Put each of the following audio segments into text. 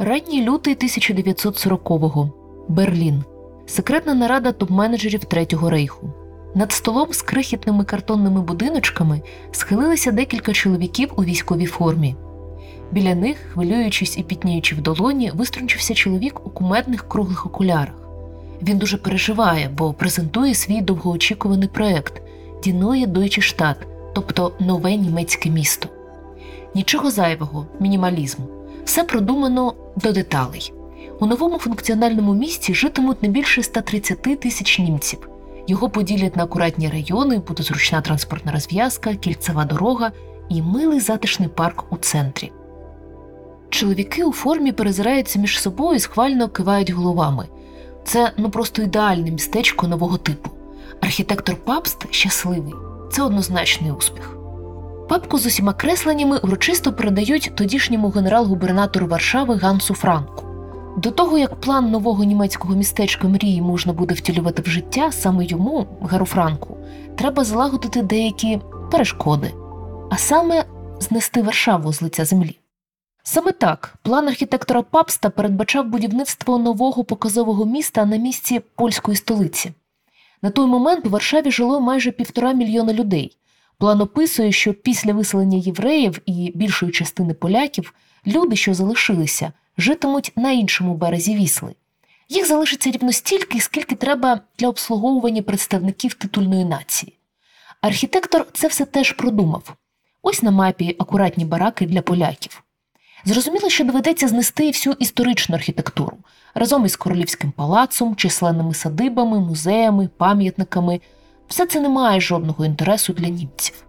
Ранній лютий 1940-го. Берлін. Секретна нарада топ-менеджерів Третього рейху. Над столом з крихітними картонними будиночками схилилися декілька чоловіків у військовій формі. Біля них, хвилюючись і пітніючи в долоні, виструнчився чоловік у кумедних круглих окулярах. Він дуже переживає, бо презентує свій довгоочікуваний проект Діноє Дойче Штат, тобто нове німецьке місто. Нічого зайвого, мінімалізм. Все продумано до деталей. У новому функціональному місті житимуть не більше 130 тисяч німців. Його поділять на акуратні райони, буде зручна транспортна розв'язка, кільцева дорога і милий затишний парк у центрі. Чоловіки у формі перезираються між собою і схвально кивають головами. Це ну просто ідеальне містечко нового типу. Архітектор Папст щасливий. Це однозначний успіх. Папку з усіма кресленнями урочисто передають тодішньому генерал-губернатору Варшави Гансу Франку. До того як план нового німецького містечка мрії можна буде втілювати в життя, саме йому, Гару Франку, треба залагодити деякі перешкоди, а саме знести Варшаву з лиця землі. Саме так план архітектора Папста передбачав будівництво нового показового міста на місці польської столиці. На той момент у Варшаві жило майже півтора мільйона людей. План описує, що після виселення євреїв і більшої частини поляків люди, що залишилися, житимуть на іншому березі вісли. Їх залишиться рівно стільки, скільки треба для обслуговування представників титульної нації. Архітектор це все теж продумав. Ось на мапі акуратні бараки для поляків. Зрозуміло, що доведеться знести всю історичну архітектуру разом із королівським палацом, численними садибами, музеями, пам'ятниками. Все це не має жодного інтересу для німців.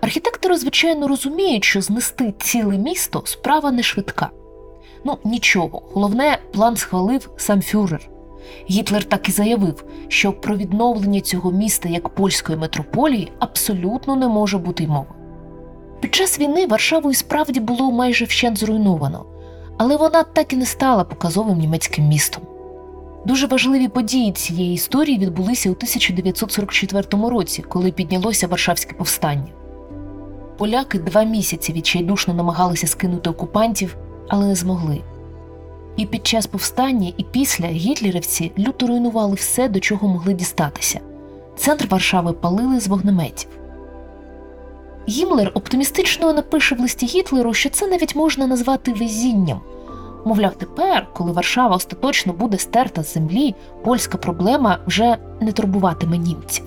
Архітектори, звичайно, розуміють, що знести ціле місто справа не швидка. Ну, нічого, головне, план схвалив сам фюрер. Гітлер так і заявив, що про відновлення цього міста як польської метрополії абсолютно не може бути й мови. Під час війни Варшаву і справді було майже вщент зруйновано, але вона так і не стала показовим німецьким містом. Дуже важливі події цієї історії відбулися у 1944 році, коли піднялося Варшавське повстання. Поляки два місяці відчайдушно намагалися скинути окупантів, але не змогли. І під час повстання, і після гітлерівці люто руйнували все, до чого могли дістатися. Центр Варшави палили з вогнеметів. Гімлер оптимістично напише в листі Гітлеру, що це навіть можна назвати везінням. Мовляв, тепер, коли Варшава остаточно буде стерта з землі, польська проблема вже не турбуватиме німців.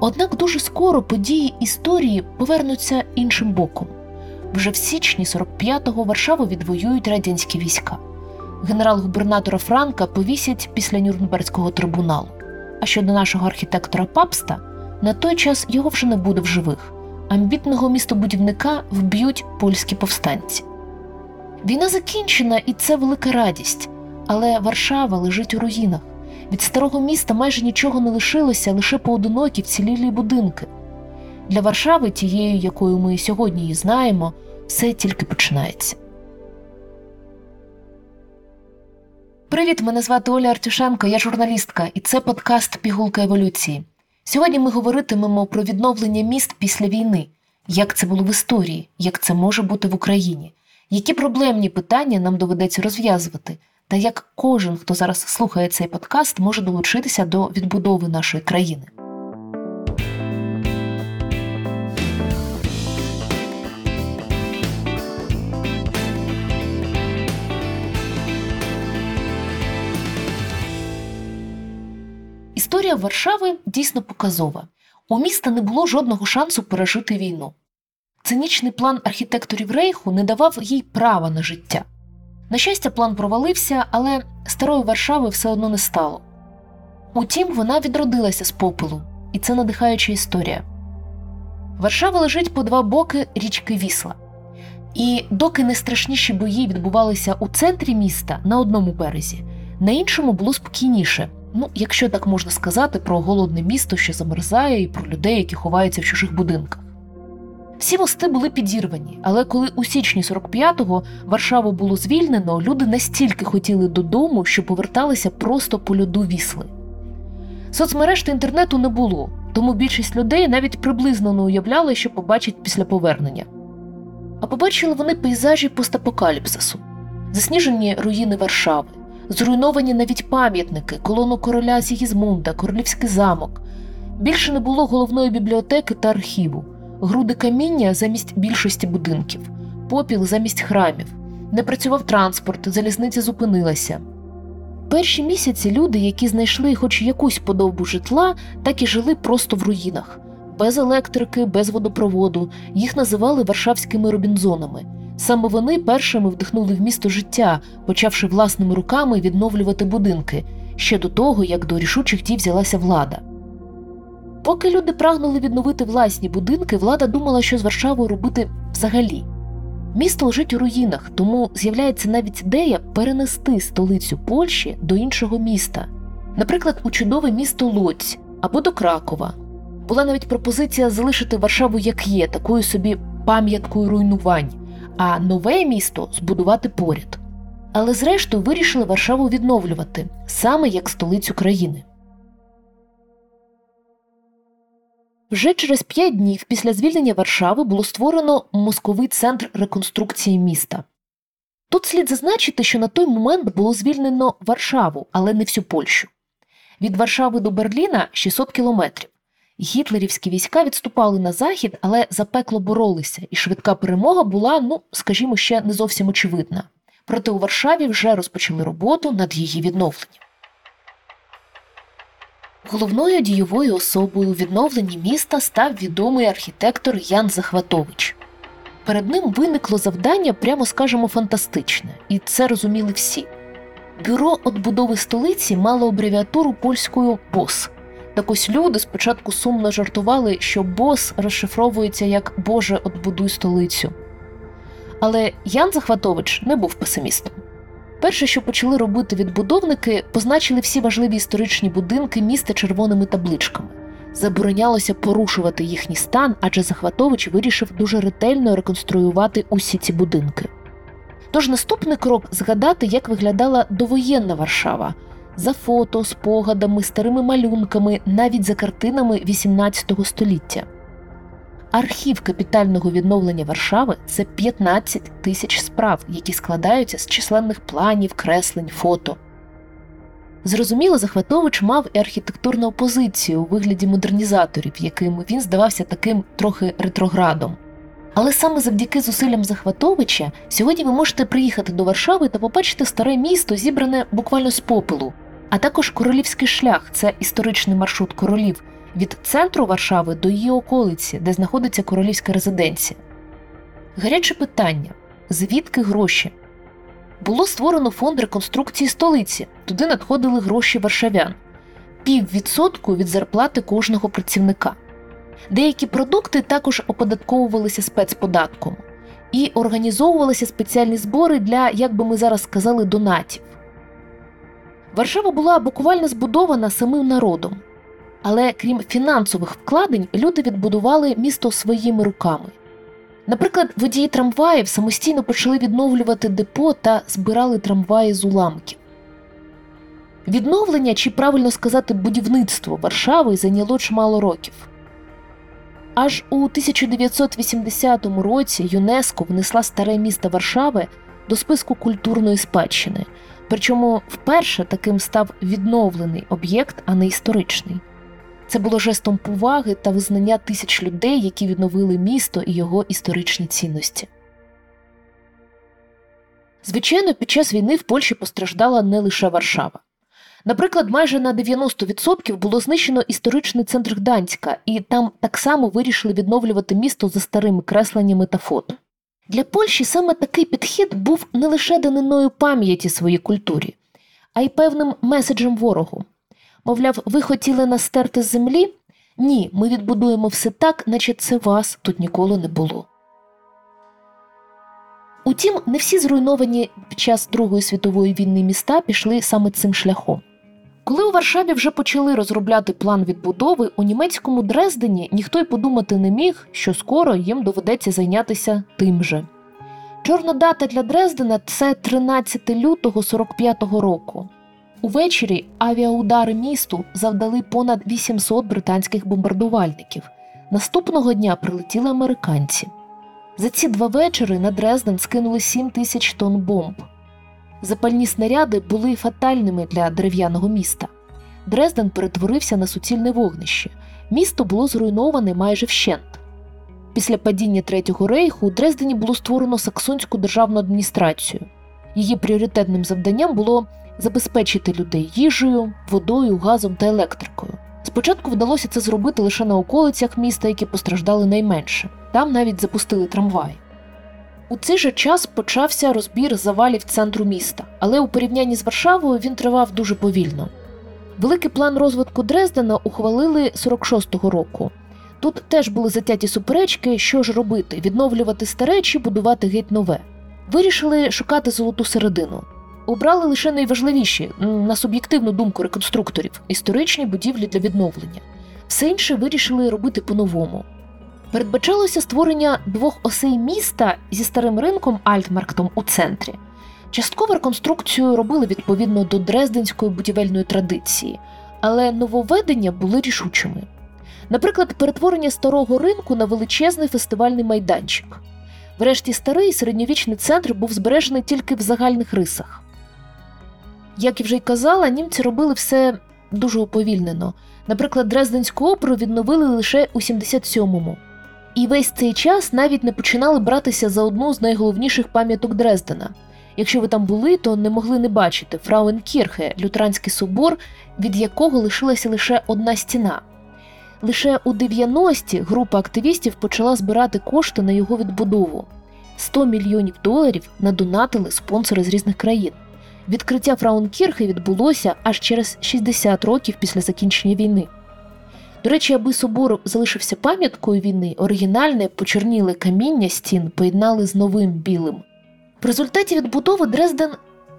Однак дуже скоро події історії повернуться іншим боком. Вже в січні 45-го Варшаву відвоюють радянські війська. Генерал-губернатора Франка повісять після Нюрнберзького трибуналу. А щодо нашого архітектора Папста, на той час його вже не буде в живих. Амбітного містобудівника вб'ють польські повстанці. Війна закінчена, і це велика радість. Але Варшава лежить у руїнах. Від старого міста майже нічого не лишилося, лише поодинокі вцілілі будинки. Для Варшави, тією, якою ми сьогодні її знаємо, все тільки починається. Привіт, мене звати Оля Артюшенко, я журналістка, і це подкаст Пігулка еволюції. Сьогодні ми говоритимемо про відновлення міст після війни, як це було в історії, як це може бути в Україні, які проблемні питання нам доведеться розв'язувати, та як кожен, хто зараз слухає цей подкаст, може долучитися до відбудови нашої країни. Історія Варшави дійсно показова. У міста не було жодного шансу пережити війну. Цинічний план архітекторів Рейху не давав їй права на життя. На щастя, план провалився, але старої Варшави все одно не стало. Утім, вона відродилася з попелу, і це надихаюча історія. Варшава лежить по два боки річки Вісла. І доки найстрашніші бої відбувалися у центрі міста на одному березі, на іншому було спокійніше. Ну, якщо так можна сказати, про голодне місто, що замерзає, і про людей, які ховаються в чужих будинках. Всі мости були підірвані, але коли у січні 45-го Варшаву було звільнено, люди настільки хотіли додому, що поверталися просто по льоду вісли. Соцмереж та інтернету не було, тому більшість людей навіть приблизно не уявляли, що побачать після повернення. А побачили вони пейзажі постапокаліпсису. засніжені руїни Варшави, зруйновані навіть пам'ятники, колону короля Сігізмунда, королівський замок. Більше не було головної бібліотеки та архіву, груди каміння замість більшості будинків, попіл замість храмів. Не працював транспорт, залізниця зупинилася. Перші місяці люди, які знайшли хоч якусь подобу житла, так і жили просто в руїнах, без електрики, без водопроводу. Їх називали варшавськими робінзонами. Саме вони першими вдихнули в місто життя, почавши власними руками відновлювати будинки ще до того, як до рішучих дій взялася влада. Поки люди прагнули відновити власні будинки, влада думала, що з Варшавою робити взагалі. Місто лежить у руїнах, тому з'являється навіть ідея перенести столицю Польщі до іншого міста, наприклад, у чудове місто Лоць або до Кракова. Була навіть пропозиція залишити Варшаву як є, такою собі пам'яткою руйнувань, а нове місто збудувати поряд. Але зрештою вирішили Варшаву відновлювати саме як столицю країни. Вже через п'ять днів після звільнення Варшави було створено мозковий центр реконструкції міста. Тут слід зазначити, що на той момент було звільнено Варшаву, але не всю Польщу. Від Варшави до Берліна 600 кілометрів. Гітлерівські війська відступали на захід, але запекло боролися, і швидка перемога була, ну скажімо, ще не зовсім очевидна. Проте у Варшаві вже розпочали роботу над її відновленням. Головною дієвою особою у відновленні міста став відомий архітектор Ян Захватович. Перед ним виникло завдання, прямо скажемо, фантастичне, і це розуміли всі. Бюро отбудови столиці мало абревіатуру польською БОС. Так ось люди спочатку сумно жартували, що БОС розшифровується як Боже, отбудуй столицю. Але Ян Захватович не був песимістом. Перше, що почали робити відбудовники, позначили всі важливі історичні будинки міста червоними табличками. Заборонялося порушувати їхній стан, адже Захватович вирішив дуже ретельно реконструювати усі ці будинки. Тож наступний крок згадати, як виглядала довоєнна Варшава за фото, спогадами, старими малюнками, навіть за картинами XVIII століття. Архів капітального відновлення Варшави це 15 тисяч справ, які складаються з численних планів, креслень, фото. Зрозуміло, Захватович мав і архітектурну опозицію у вигляді модернізаторів, яким він здавався таким трохи ретроградом. Але саме завдяки зусиллям Захватовича сьогодні ви можете приїхати до Варшави та побачити старе місто, зібране буквально з попелу, а також королівський шлях це історичний маршрут королів від центру Варшави до її околиці, де знаходиться королівська резиденція. Гаряче питання: звідки гроші? Було створено фонд реконструкції столиці, туди надходили гроші варшавян, піввідсотку від зарплати кожного працівника. Деякі продукти також оподатковувалися спецподатком і організовувалися спеціальні збори для, як би ми зараз сказали, донатів. Варшава була буквально збудована самим народом, але крім фінансових вкладень, люди відбудували місто своїми руками. Наприклад, водії трамваїв самостійно почали відновлювати депо та збирали трамваї з уламків. Відновлення, чи правильно сказати, будівництво Варшави зайняло чимало років. Аж у 1980 році ЮНЕСКО внесла старе місто Варшави до списку культурної спадщини, причому вперше таким став відновлений об'єкт, а не історичний. Це було жестом поваги та визнання тисяч людей, які відновили місто і його історичні цінності. Звичайно, під час війни в Польщі постраждала не лише Варшава. Наприклад, майже на 90% було знищено історичний центр Гданська, і там так само вирішили відновлювати місто за старими кресленнями та фото. Для Польщі саме такий підхід був не лише даниною пам'яті своїй культурі, а й певним меседжем ворогу. Мовляв, ви хотіли нас стерти землі? Ні, ми відбудуємо все так, наче це вас тут ніколи не було. Утім, не всі зруйновані під час Другої світової війни міста пішли саме цим шляхом. Коли у Варшаві вже почали розробляти план відбудови, у німецькому Дрездені ніхто й подумати не міг, що скоро їм доведеться зайнятися тим же. Чорна дата для Дрездена це 13 лютого 45-го року. Увечері авіаудари місту завдали понад 800 британських бомбардувальників. Наступного дня прилетіли американці. За ці два вечори на Дрезден скинули 7 тисяч тонн бомб. Запальні снаряди були фатальними для дерев'яного міста. Дрезден перетворився на суцільне вогнище. Місто було зруйноване майже вщент. Після падіння Третього рейху у Дрездені було створено саксонську державну адміністрацію. Її пріоритетним завданням було забезпечити людей їжею, водою, газом та електрикою. Спочатку вдалося це зробити лише на околицях міста, які постраждали найменше. Там навіть запустили трамвай. У цей же час почався розбір завалів центру міста, але у порівнянні з Варшавою він тривав дуже повільно. Великий план розвитку Дрездена ухвалили 46-го року. Тут теж були затяті суперечки, що ж робити: відновлювати старе чи будувати геть нове. Вирішили шукати золоту середину. Обрали лише найважливіші, на суб'єктивну думку реконструкторів, історичні будівлі для відновлення. Все інше вирішили робити по-новому. Передбачалося створення двох осей міста зі старим ринком Альтмарктом у центрі. Частково реконструкцію робили відповідно до дрезденської будівельної традиції, але нововведення були рішучими. Наприклад, перетворення старого ринку на величезний фестивальний майданчик. Врешті старий середньовічний центр був збережений тільки в загальних рисах. Як і вже й казала, німці робили все дуже уповільнено. Наприклад, Дрезденську оперу відновили лише у 77-му. І весь цей час навіть не починали братися за одну з найголовніших пам'яток Дрездена. Якщо ви там були, то не могли не бачити Фрауенкірхе, лютеранський собор, від якого лишилася лише одна стіна. Лише у 90-ті група активістів почала збирати кошти на його відбудову. 100 мільйонів доларів надонатили спонсори з різних країн. Відкриття Фраункірхи відбулося аж через 60 років після закінчення війни. До речі, аби собор залишився пам'яткою війни, оригінальне почорніле каміння стін поєднали з новим білим. В результаті відбудови Дрезден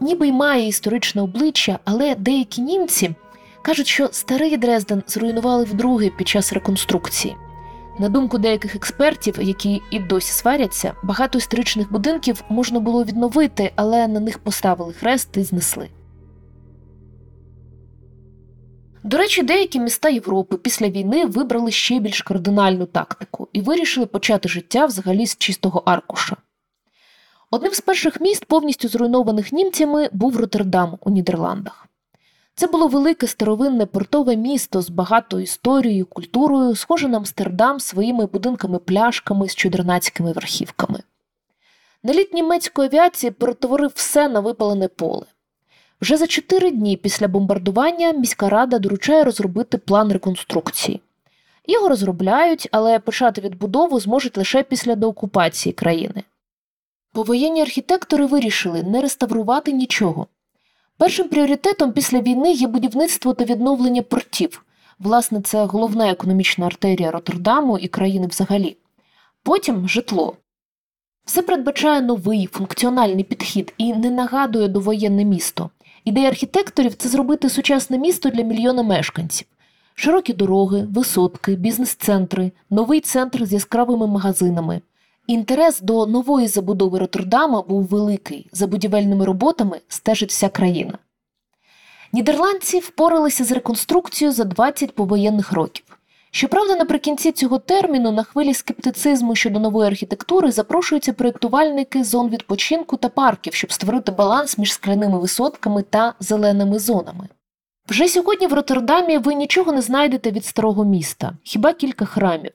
ніби й має історичне обличчя, але деякі німці кажуть, що старий Дрезден зруйнували вдруге під час реконструкції. На думку деяких експертів, які і досі сваряться, багато історичних будинків можна було відновити, але на них поставили хрест і знесли. До речі, деякі міста Європи після війни вибрали ще більш кардинальну тактику і вирішили почати життя взагалі з чистого аркуша. Одним з перших міст, повністю зруйнованих німцями, був Роттердам у Нідерландах. Це було велике старовинне портове місто з багатою історією, культурою, схоже на Амстердам своїми будинками-пляшками з чудернацькими верхівками. Наліт німецької авіації перетворив все на випалене поле. Вже за чотири дні після бомбардування міська рада доручає розробити план реконструкції. Його розробляють, але почати відбудову зможуть лише після деокупації країни. Повоєнні архітектори вирішили не реставрувати нічого. Першим пріоритетом після війни є будівництво та відновлення портів. Власне, це головна економічна артерія Роттердаму і країни взагалі. Потім житло. Все передбачає новий функціональний підхід і не нагадує довоєнне місто. Ідея архітекторів це зробити сучасне місто для мільйона мешканців. Широкі дороги, висотки, бізнес-центри, новий центр з яскравими магазинами. Інтерес до нової забудови Роттердама був великий. За будівельними роботами стежить вся країна. Нідерландці впоралися з реконструкцією за 20 повоєнних років. Щоправда, наприкінці цього терміну на хвилі скептицизму щодо нової архітектури запрошуються проєктувальники зон відпочинку та парків, щоб створити баланс між скляними висотками та зеленими зонами. Вже сьогодні в Роттердамі ви нічого не знайдете від старого міста, хіба кілька храмів.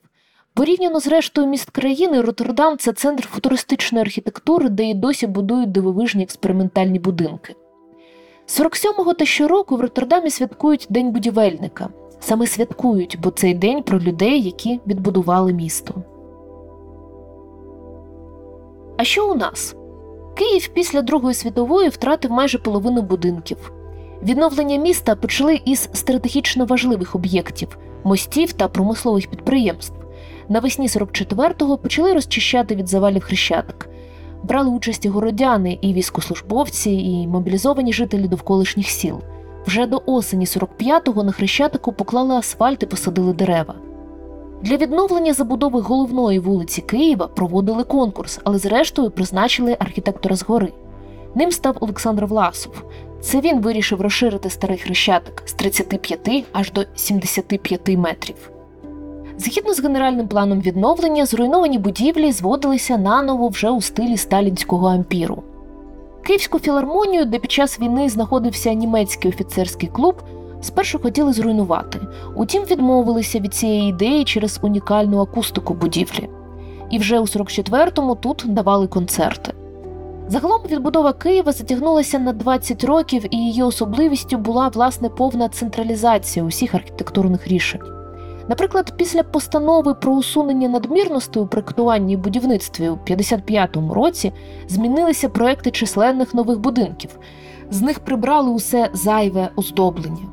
Порівняно з рештою міст країни, Роттердам це центр футуристичної архітектури, де і досі будують дивовижні експериментальні будинки. 47-го та щороку в Роттердамі святкують День будівельника. Саме святкують, бо цей день про людей, які відбудували місто. А що у нас? Київ після Другої світової втратив майже половину будинків. Відновлення міста почали із стратегічно важливих об'єктів мостів та промислових підприємств. Навесні 44-го почали розчищати від завалів хрещатик. Брали участь і городяни, і військослужбовці, і мобілізовані жителі довколишніх сіл. Вже до осені 45-го на хрещатику поклали асфальт і посадили дерева. Для відновлення забудови головної вулиці Києва проводили конкурс, але зрештою призначили архітектора згори. Ним став Олександр Власов. Це він вирішив розширити старий хрещатик з 35 аж до 75 метрів. Згідно з генеральним планом відновлення, зруйновані будівлі зводилися наново вже у стилі сталінського ампіру. Київську філармонію, де під час війни знаходився німецький офіцерський клуб, спершу хотіли зруйнувати. Утім, відмовилися від цієї ідеї через унікальну акустику будівлі. І вже у 44-му тут давали концерти. Загалом відбудова Києва затягнулася на 20 років, і її особливістю була власне повна централізація усіх архітектурних рішень. Наприклад, після постанови про усунення надмірностей у проектуванні і будівництві у 55-му році змінилися проекти численних нових будинків. З них прибрали усе зайве оздоблення.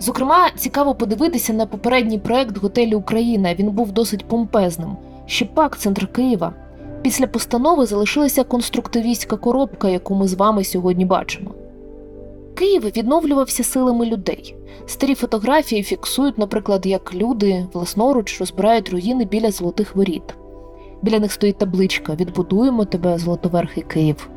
Зокрема, цікаво подивитися на попередній проект готелю Україна. Він був досить помпезним. Ще пак центр Києва. Після постанови залишилася конструктивістська коробка, яку ми з вами сьогодні бачимо. Київ відновлювався силами людей. Старі фотографії фіксують, наприклад, як люди власноруч розбирають руїни біля золотих воріт. Біля них стоїть табличка Відбудуємо тебе, Золотоверхий Київ.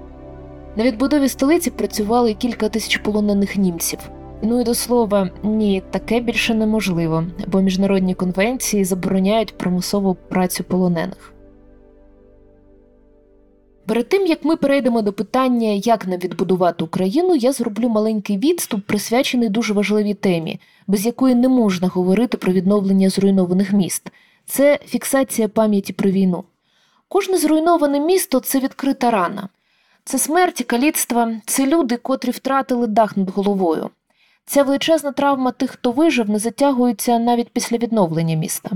На відбудові столиці працювали кілька тисяч полонених німців. Ну і до слова, ні, таке більше неможливо, бо міжнародні конвенції забороняють примусову працю полонених. Перед тим як ми перейдемо до питання, як нам відбудувати Україну, я зроблю маленький відступ, присвячений дуже важливій темі, без якої не можна говорити про відновлення зруйнованих міст. Це фіксація пам'яті про війну. Кожне зруйноване місто це відкрита рана, це смерть, каліцтва, це люди, котрі втратили дах над головою. Ця величезна травма тих, хто вижив, не затягується навіть після відновлення міста.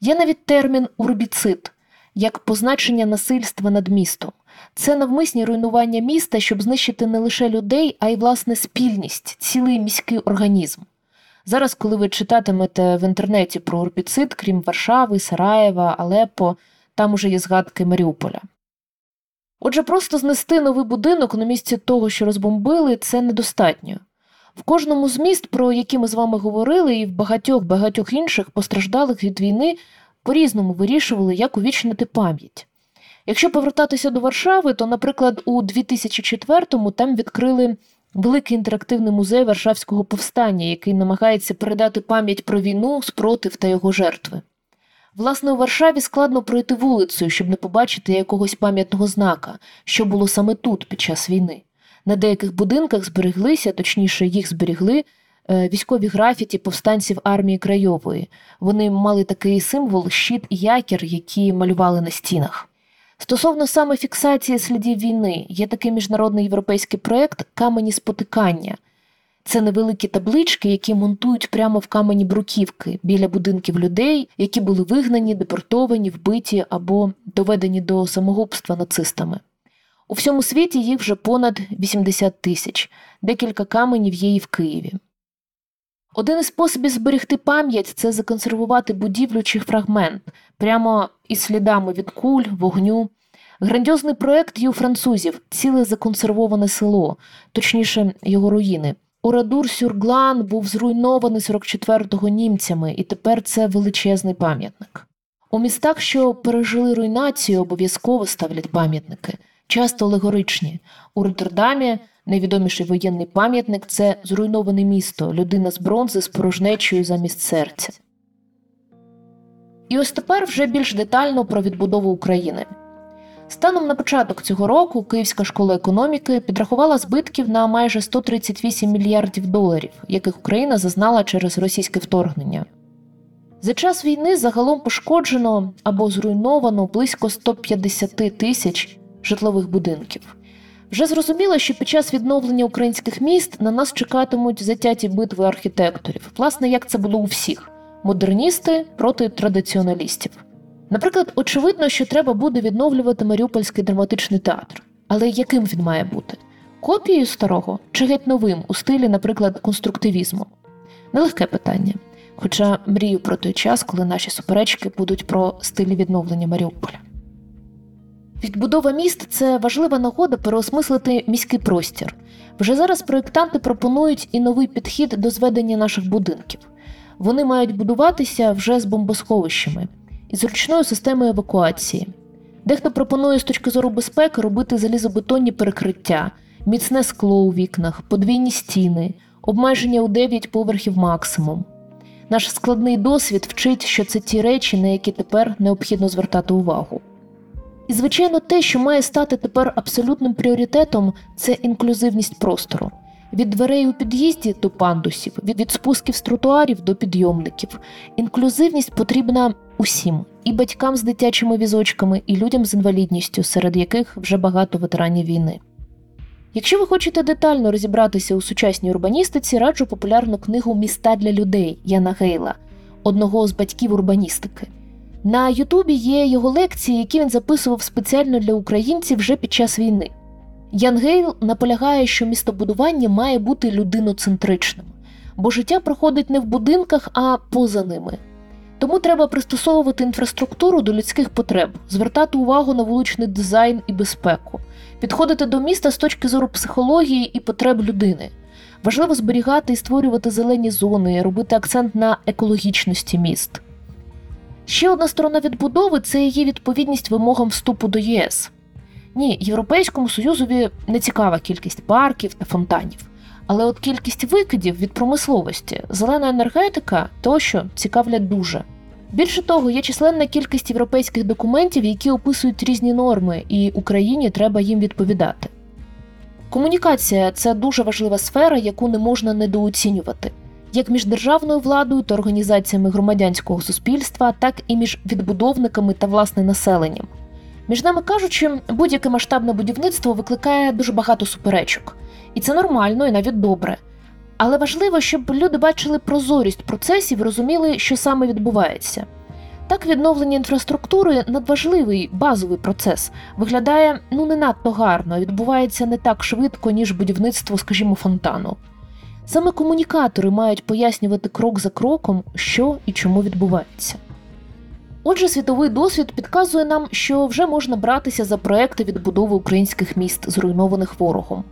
Є навіть термін урбіцид як позначення насильства над містом. Це навмисні руйнування міста, щоб знищити не лише людей, а й власне спільність, цілий міський організм. Зараз, коли ви читатимете в інтернеті про урбіцид, крім Варшави, Сараєва, Алепо, там уже є згадки Маріуполя. Отже, просто знести новий будинок на місці того, що розбомбили, це недостатньо. В кожному з міст, про які ми з вами говорили, і в багатьох багатьох інших постраждалих від війни по-різному вирішували, як увічнити пам'ять. Якщо повертатися до Варшави, то, наприклад, у 2004-му там відкрили великий інтерактивний музей Варшавського повстання, який намагається передати пам'ять про війну, спротив та його жертви. Власне, у Варшаві складно пройти вулицею, щоб не побачити якогось пам'ятного знака, що було саме тут під час війни. На деяких будинках збереглися, точніше, їх зберігли е, військові графіті повстанців армії Крайової. Вони мали такий символ щит і якір, які малювали на стінах. Стосовно саме фіксації слідів війни, є такий міжнародний європейський проєкт Камені спотикання. Це невеликі таблички, які монтують прямо в камені бруківки біля будинків людей, які були вигнані, депортовані, вбиті або доведені до самогубства нацистами. У всьому світі їх вже понад 80 тисяч, декілька каменів є і в Києві. Один із способів зберегти пам'ять це законсервувати будівлю чи фрагмент прямо із слідами від куль, вогню. Грандіозний проект є у французів ціле законсервоване село, точніше, його руїни. Урадур Сюрглан був зруйнований 44-го німцями, і тепер це величезний пам'ятник. У містах, що пережили руйнацію, обов'язково ставлять пам'ятники, часто алегоричні. У Роттердамі найвідоміший воєнний пам'ятник це зруйноване місто, людина з бронзи з порожнечою замість серця. І ось тепер вже більш детально про відбудову України. Станом на початок цього року Київська школа економіки підрахувала збитків на майже 138 мільярдів доларів, яких Україна зазнала через російське вторгнення. За час війни загалом пошкоджено або зруйновано близько 150 тисяч житлових будинків. Вже зрозуміло, що під час відновлення українських міст на нас чекатимуть затяті битви архітекторів, власне, як це було у всіх модерністи проти традиціоналістів. Наприклад, очевидно, що треба буде відновлювати Маріупольський драматичний театр. Але яким він має бути? Копією старого чи геть новим у стилі, наприклад, конструктивізму? Нелегке питання. Хоча мрію про той час, коли наші суперечки будуть про стилі відновлення Маріуполя. Відбудова міст це важлива нагода переосмислити міський простір. Вже зараз проєктанти пропонують і новий підхід до зведення наших будинків. Вони мають будуватися вже з бомбосховищами і зручною системою евакуації. Дехто пропонує з точки зору безпеки робити залізобетонні перекриття, міцне скло у вікнах, подвійні стіни, обмеження у 9 поверхів максимум. Наш складний досвід вчить, що це ті речі, на які тепер необхідно звертати увагу. І, звичайно, те, що має стати тепер абсолютним пріоритетом, це інклюзивність простору. Від дверей у під'їзді до пандусів, від, спусків з тротуарів до підйомників. Інклюзивність потрібна усім і батькам з дитячими візочками, і людям з інвалідністю, серед яких вже багато ветеранів війни. Якщо ви хочете детально розібратися у сучасній урбаністиці, раджу популярну книгу Міста для людей Яна Гейла, одного з батьків урбаністики. На Ютубі є його лекції, які він записував спеціально для українців вже під час війни. Ян Гейл наполягає, що містобудування має бути людиноцентричним, бо життя проходить не в будинках, а поза ними. Тому треба пристосовувати інфраструктуру до людських потреб, звертати увагу на вуличний дизайн і безпеку, підходити до міста з точки зору психології і потреб людини. Важливо зберігати і створювати зелені зони, робити акцент на екологічності міст. Ще одна сторона відбудови це її відповідність вимогам вступу до ЄС. Ні, Європейському Союзові не цікава кількість парків та фонтанів, але от кількість викидів від промисловості, зелена енергетика тощо цікавлять дуже. Більше того, є численна кількість європейських документів, які описують різні норми, і Україні треба їм відповідати. Комунікація це дуже важлива сфера, яку не можна недооцінювати, як між державною владою та організаціями громадянського суспільства, так і між відбудовниками та власне населенням. Між нами кажучи, будь-яке масштабне будівництво викликає дуже багато суперечок, і це нормально і навіть добре. Але важливо, щоб люди бачили прозорість процесів розуміли, що саме відбувається. Так, відновлення інфраструктури надважливий базовий процес, виглядає ну не надто гарно, відбувається не так швидко, ніж будівництво, скажімо, фонтану. Саме комунікатори мають пояснювати крок за кроком, що і чому відбувається. Отже, світовий досвід підказує нам, що вже можна братися за проекти відбудови українських міст, зруйнованих ворогом.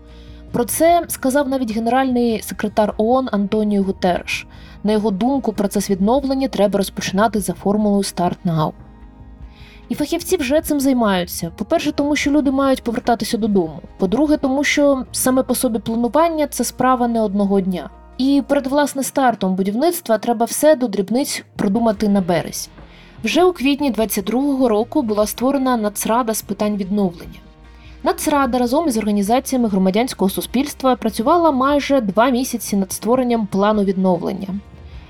Про це сказав навіть генеральний секретар ООН Антоніо Гутереш. На його думку, процес відновлення треба розпочинати за формулою «Start now». І фахівці вже цим займаються. По-перше, тому що люди мають повертатися додому. По-друге, тому що саме по собі планування це справа не одного дня. І перед власне стартом будівництва треба все до дрібниць продумати на березь. Вже у квітні 22-го року була створена Нацрада з питань відновлення. Нацрада разом із організаціями громадянського суспільства працювала майже два місяці над створенням плану відновлення.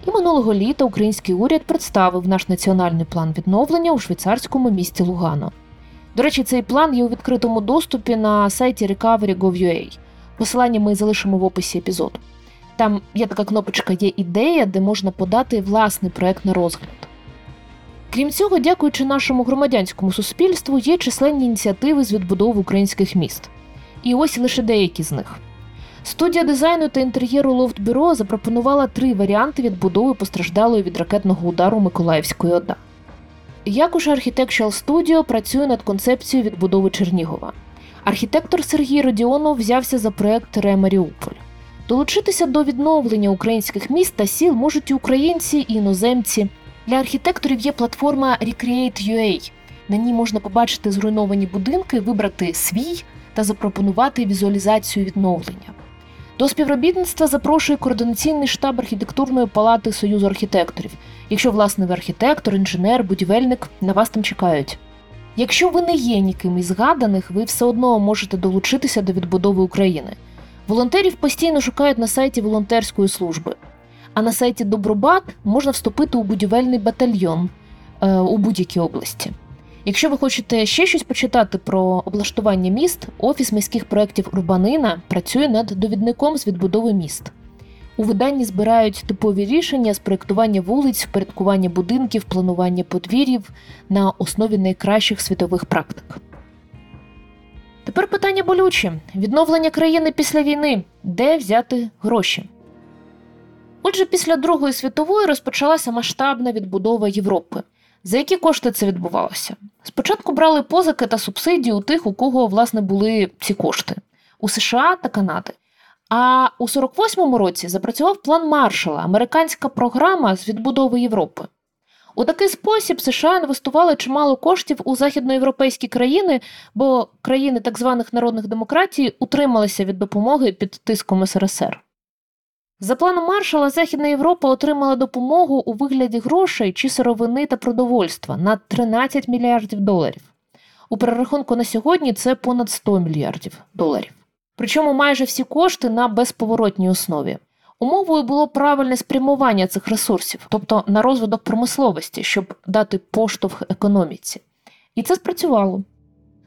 І минулого літа український уряд представив наш національний план відновлення у швейцарському місті Лугано. До речі, цей план є у відкритому доступі на сайті recovery.gov.ua. Посилання ми залишимо в описі епізоду. Там є така кнопочка Є ідея, де можна подати власний проект на розгляд. Крім цього, дякуючи нашому громадянському суспільству, є численні ініціативи з відбудови українських міст. І ось лише деякі з них. Студія дизайну та інтер'єру Лофт-Бюро запропонувала три варіанти відбудови постраждалої від ракетного удару Миколаївської ОДА. Якуш Architectural Studio працює над концепцією відбудови Чернігова. Архітектор Сергій Родіонов взявся за проект Ре Маріуполь. Долучитися до відновлення українських міст та сіл можуть і українці, і іноземці. Для архітекторів є платформа Recreate.ua. На ній можна побачити зруйновані будинки, вибрати свій та запропонувати візуалізацію відновлення. До співробітництва запрошує координаційний штаб архітектурної палати Союзу архітекторів. Якщо, власне, ви архітектор, інженер, будівельник, на вас там чекають. Якщо ви не є ніким із згаданих, ви все одно можете долучитися до відбудови України. Волонтерів постійно шукають на сайті волонтерської служби. А на сайті Добробат можна вступити у будівельний батальйон е, у будь-якій області. Якщо ви хочете ще щось почитати про облаштування міст, Офіс міських проєктів Урбанина працює над довідником з відбудови міст. У виданні збирають типові рішення з проєктування вулиць, впорядкування будинків, планування подвір'їв на основі найкращих світових практик. Тепер питання болюче: відновлення країни після війни, де взяти гроші? Отже, після Другої світової розпочалася масштабна відбудова Європи. За які кошти це відбувалося? Спочатку брали позики та субсидії у тих, у кого власне були ці кошти у США та Канади. А у 48-му році запрацював план Маршала, американська програма з відбудови Європи. У такий спосіб США інвестували чимало коштів у західноєвропейські країни, бо країни так званих народних демократій утрималися від допомоги під тиском СРСР. За планом маршала, Західна Європа отримала допомогу у вигляді грошей чи сировини та продовольства на 13 мільярдів доларів. У перерахунку на сьогодні це понад 100 мільярдів доларів. Причому майже всі кошти на безповоротній основі. Умовою було правильне спрямування цих ресурсів, тобто на розвиток промисловості, щоб дати поштовх економіці. І це спрацювало.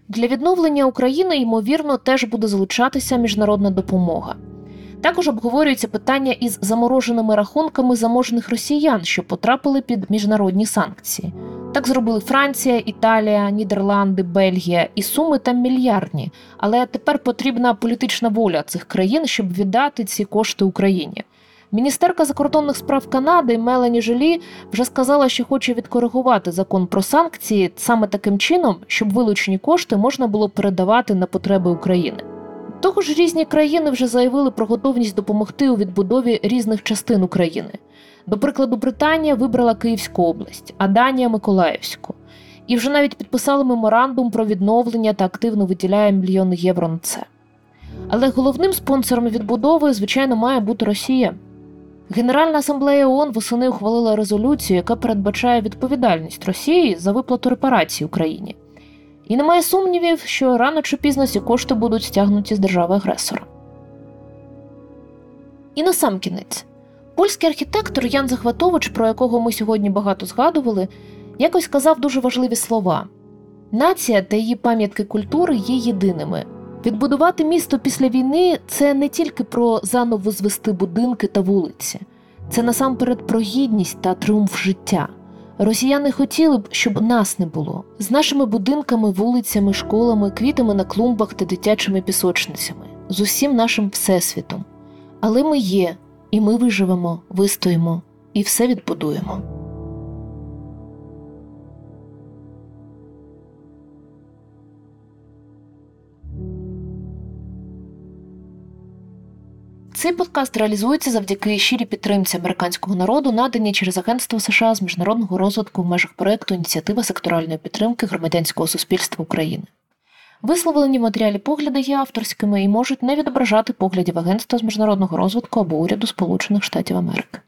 Для відновлення України, ймовірно, теж буде залучатися міжнародна допомога. Також обговорюється питання із замороженими рахунками заможних росіян, що потрапили під міжнародні санкції. Так зробили Франція, Італія, Нідерланди, Бельгія і суми там мільярдні. Але тепер потрібна політична воля цих країн, щоб віддати ці кошти Україні. Міністерка закордонних справ Канади Мелані Желі вже сказала, що хоче відкоригувати закон про санкції саме таким чином, щоб вилучені кошти можна було передавати на потреби України. Того ж різні країни вже заявили про готовність допомогти у відбудові різних частин України. До прикладу, Британія вибрала Київську область, а Данія Миколаївську. І вже навіть підписали меморандум про відновлення та активно виділяє мільйони євро на це. Але головним спонсором відбудови, звичайно, має бути Росія. Генеральна асамблея ООН восени ухвалила резолюцію, яка передбачає відповідальність Росії за виплату репарацій Україні. І немає сумнівів, що рано чи пізно ці кошти будуть стягнуті з держави агресора. І на сам кінець. Польський архітектор Ян Захватович, про якого ми сьогодні багато згадували, якось сказав дуже важливі слова: нація та її пам'ятки культури є єдиними. Відбудувати місто після війни це не тільки про заново звести будинки та вулиці, це насамперед про гідність та тріумф життя. Росіяни хотіли б, щоб нас не було з нашими будинками, вулицями, школами, квітами на клумбах та дитячими пісочницями, з усім нашим всесвітом. Але ми є, і ми виживемо, вистоїмо і все відбудуємо. Цей подкаст реалізується завдяки щирій підтримці американського народу, надані через Агентство США з міжнародного розвитку в межах проекту Ініціатива секторальної підтримки громадянського суспільства України. Висловлені в матеріалі погляди є авторськими і можуть не відображати поглядів Агентства з міжнародного розвитку або уряду Сполучених Штатів Америки.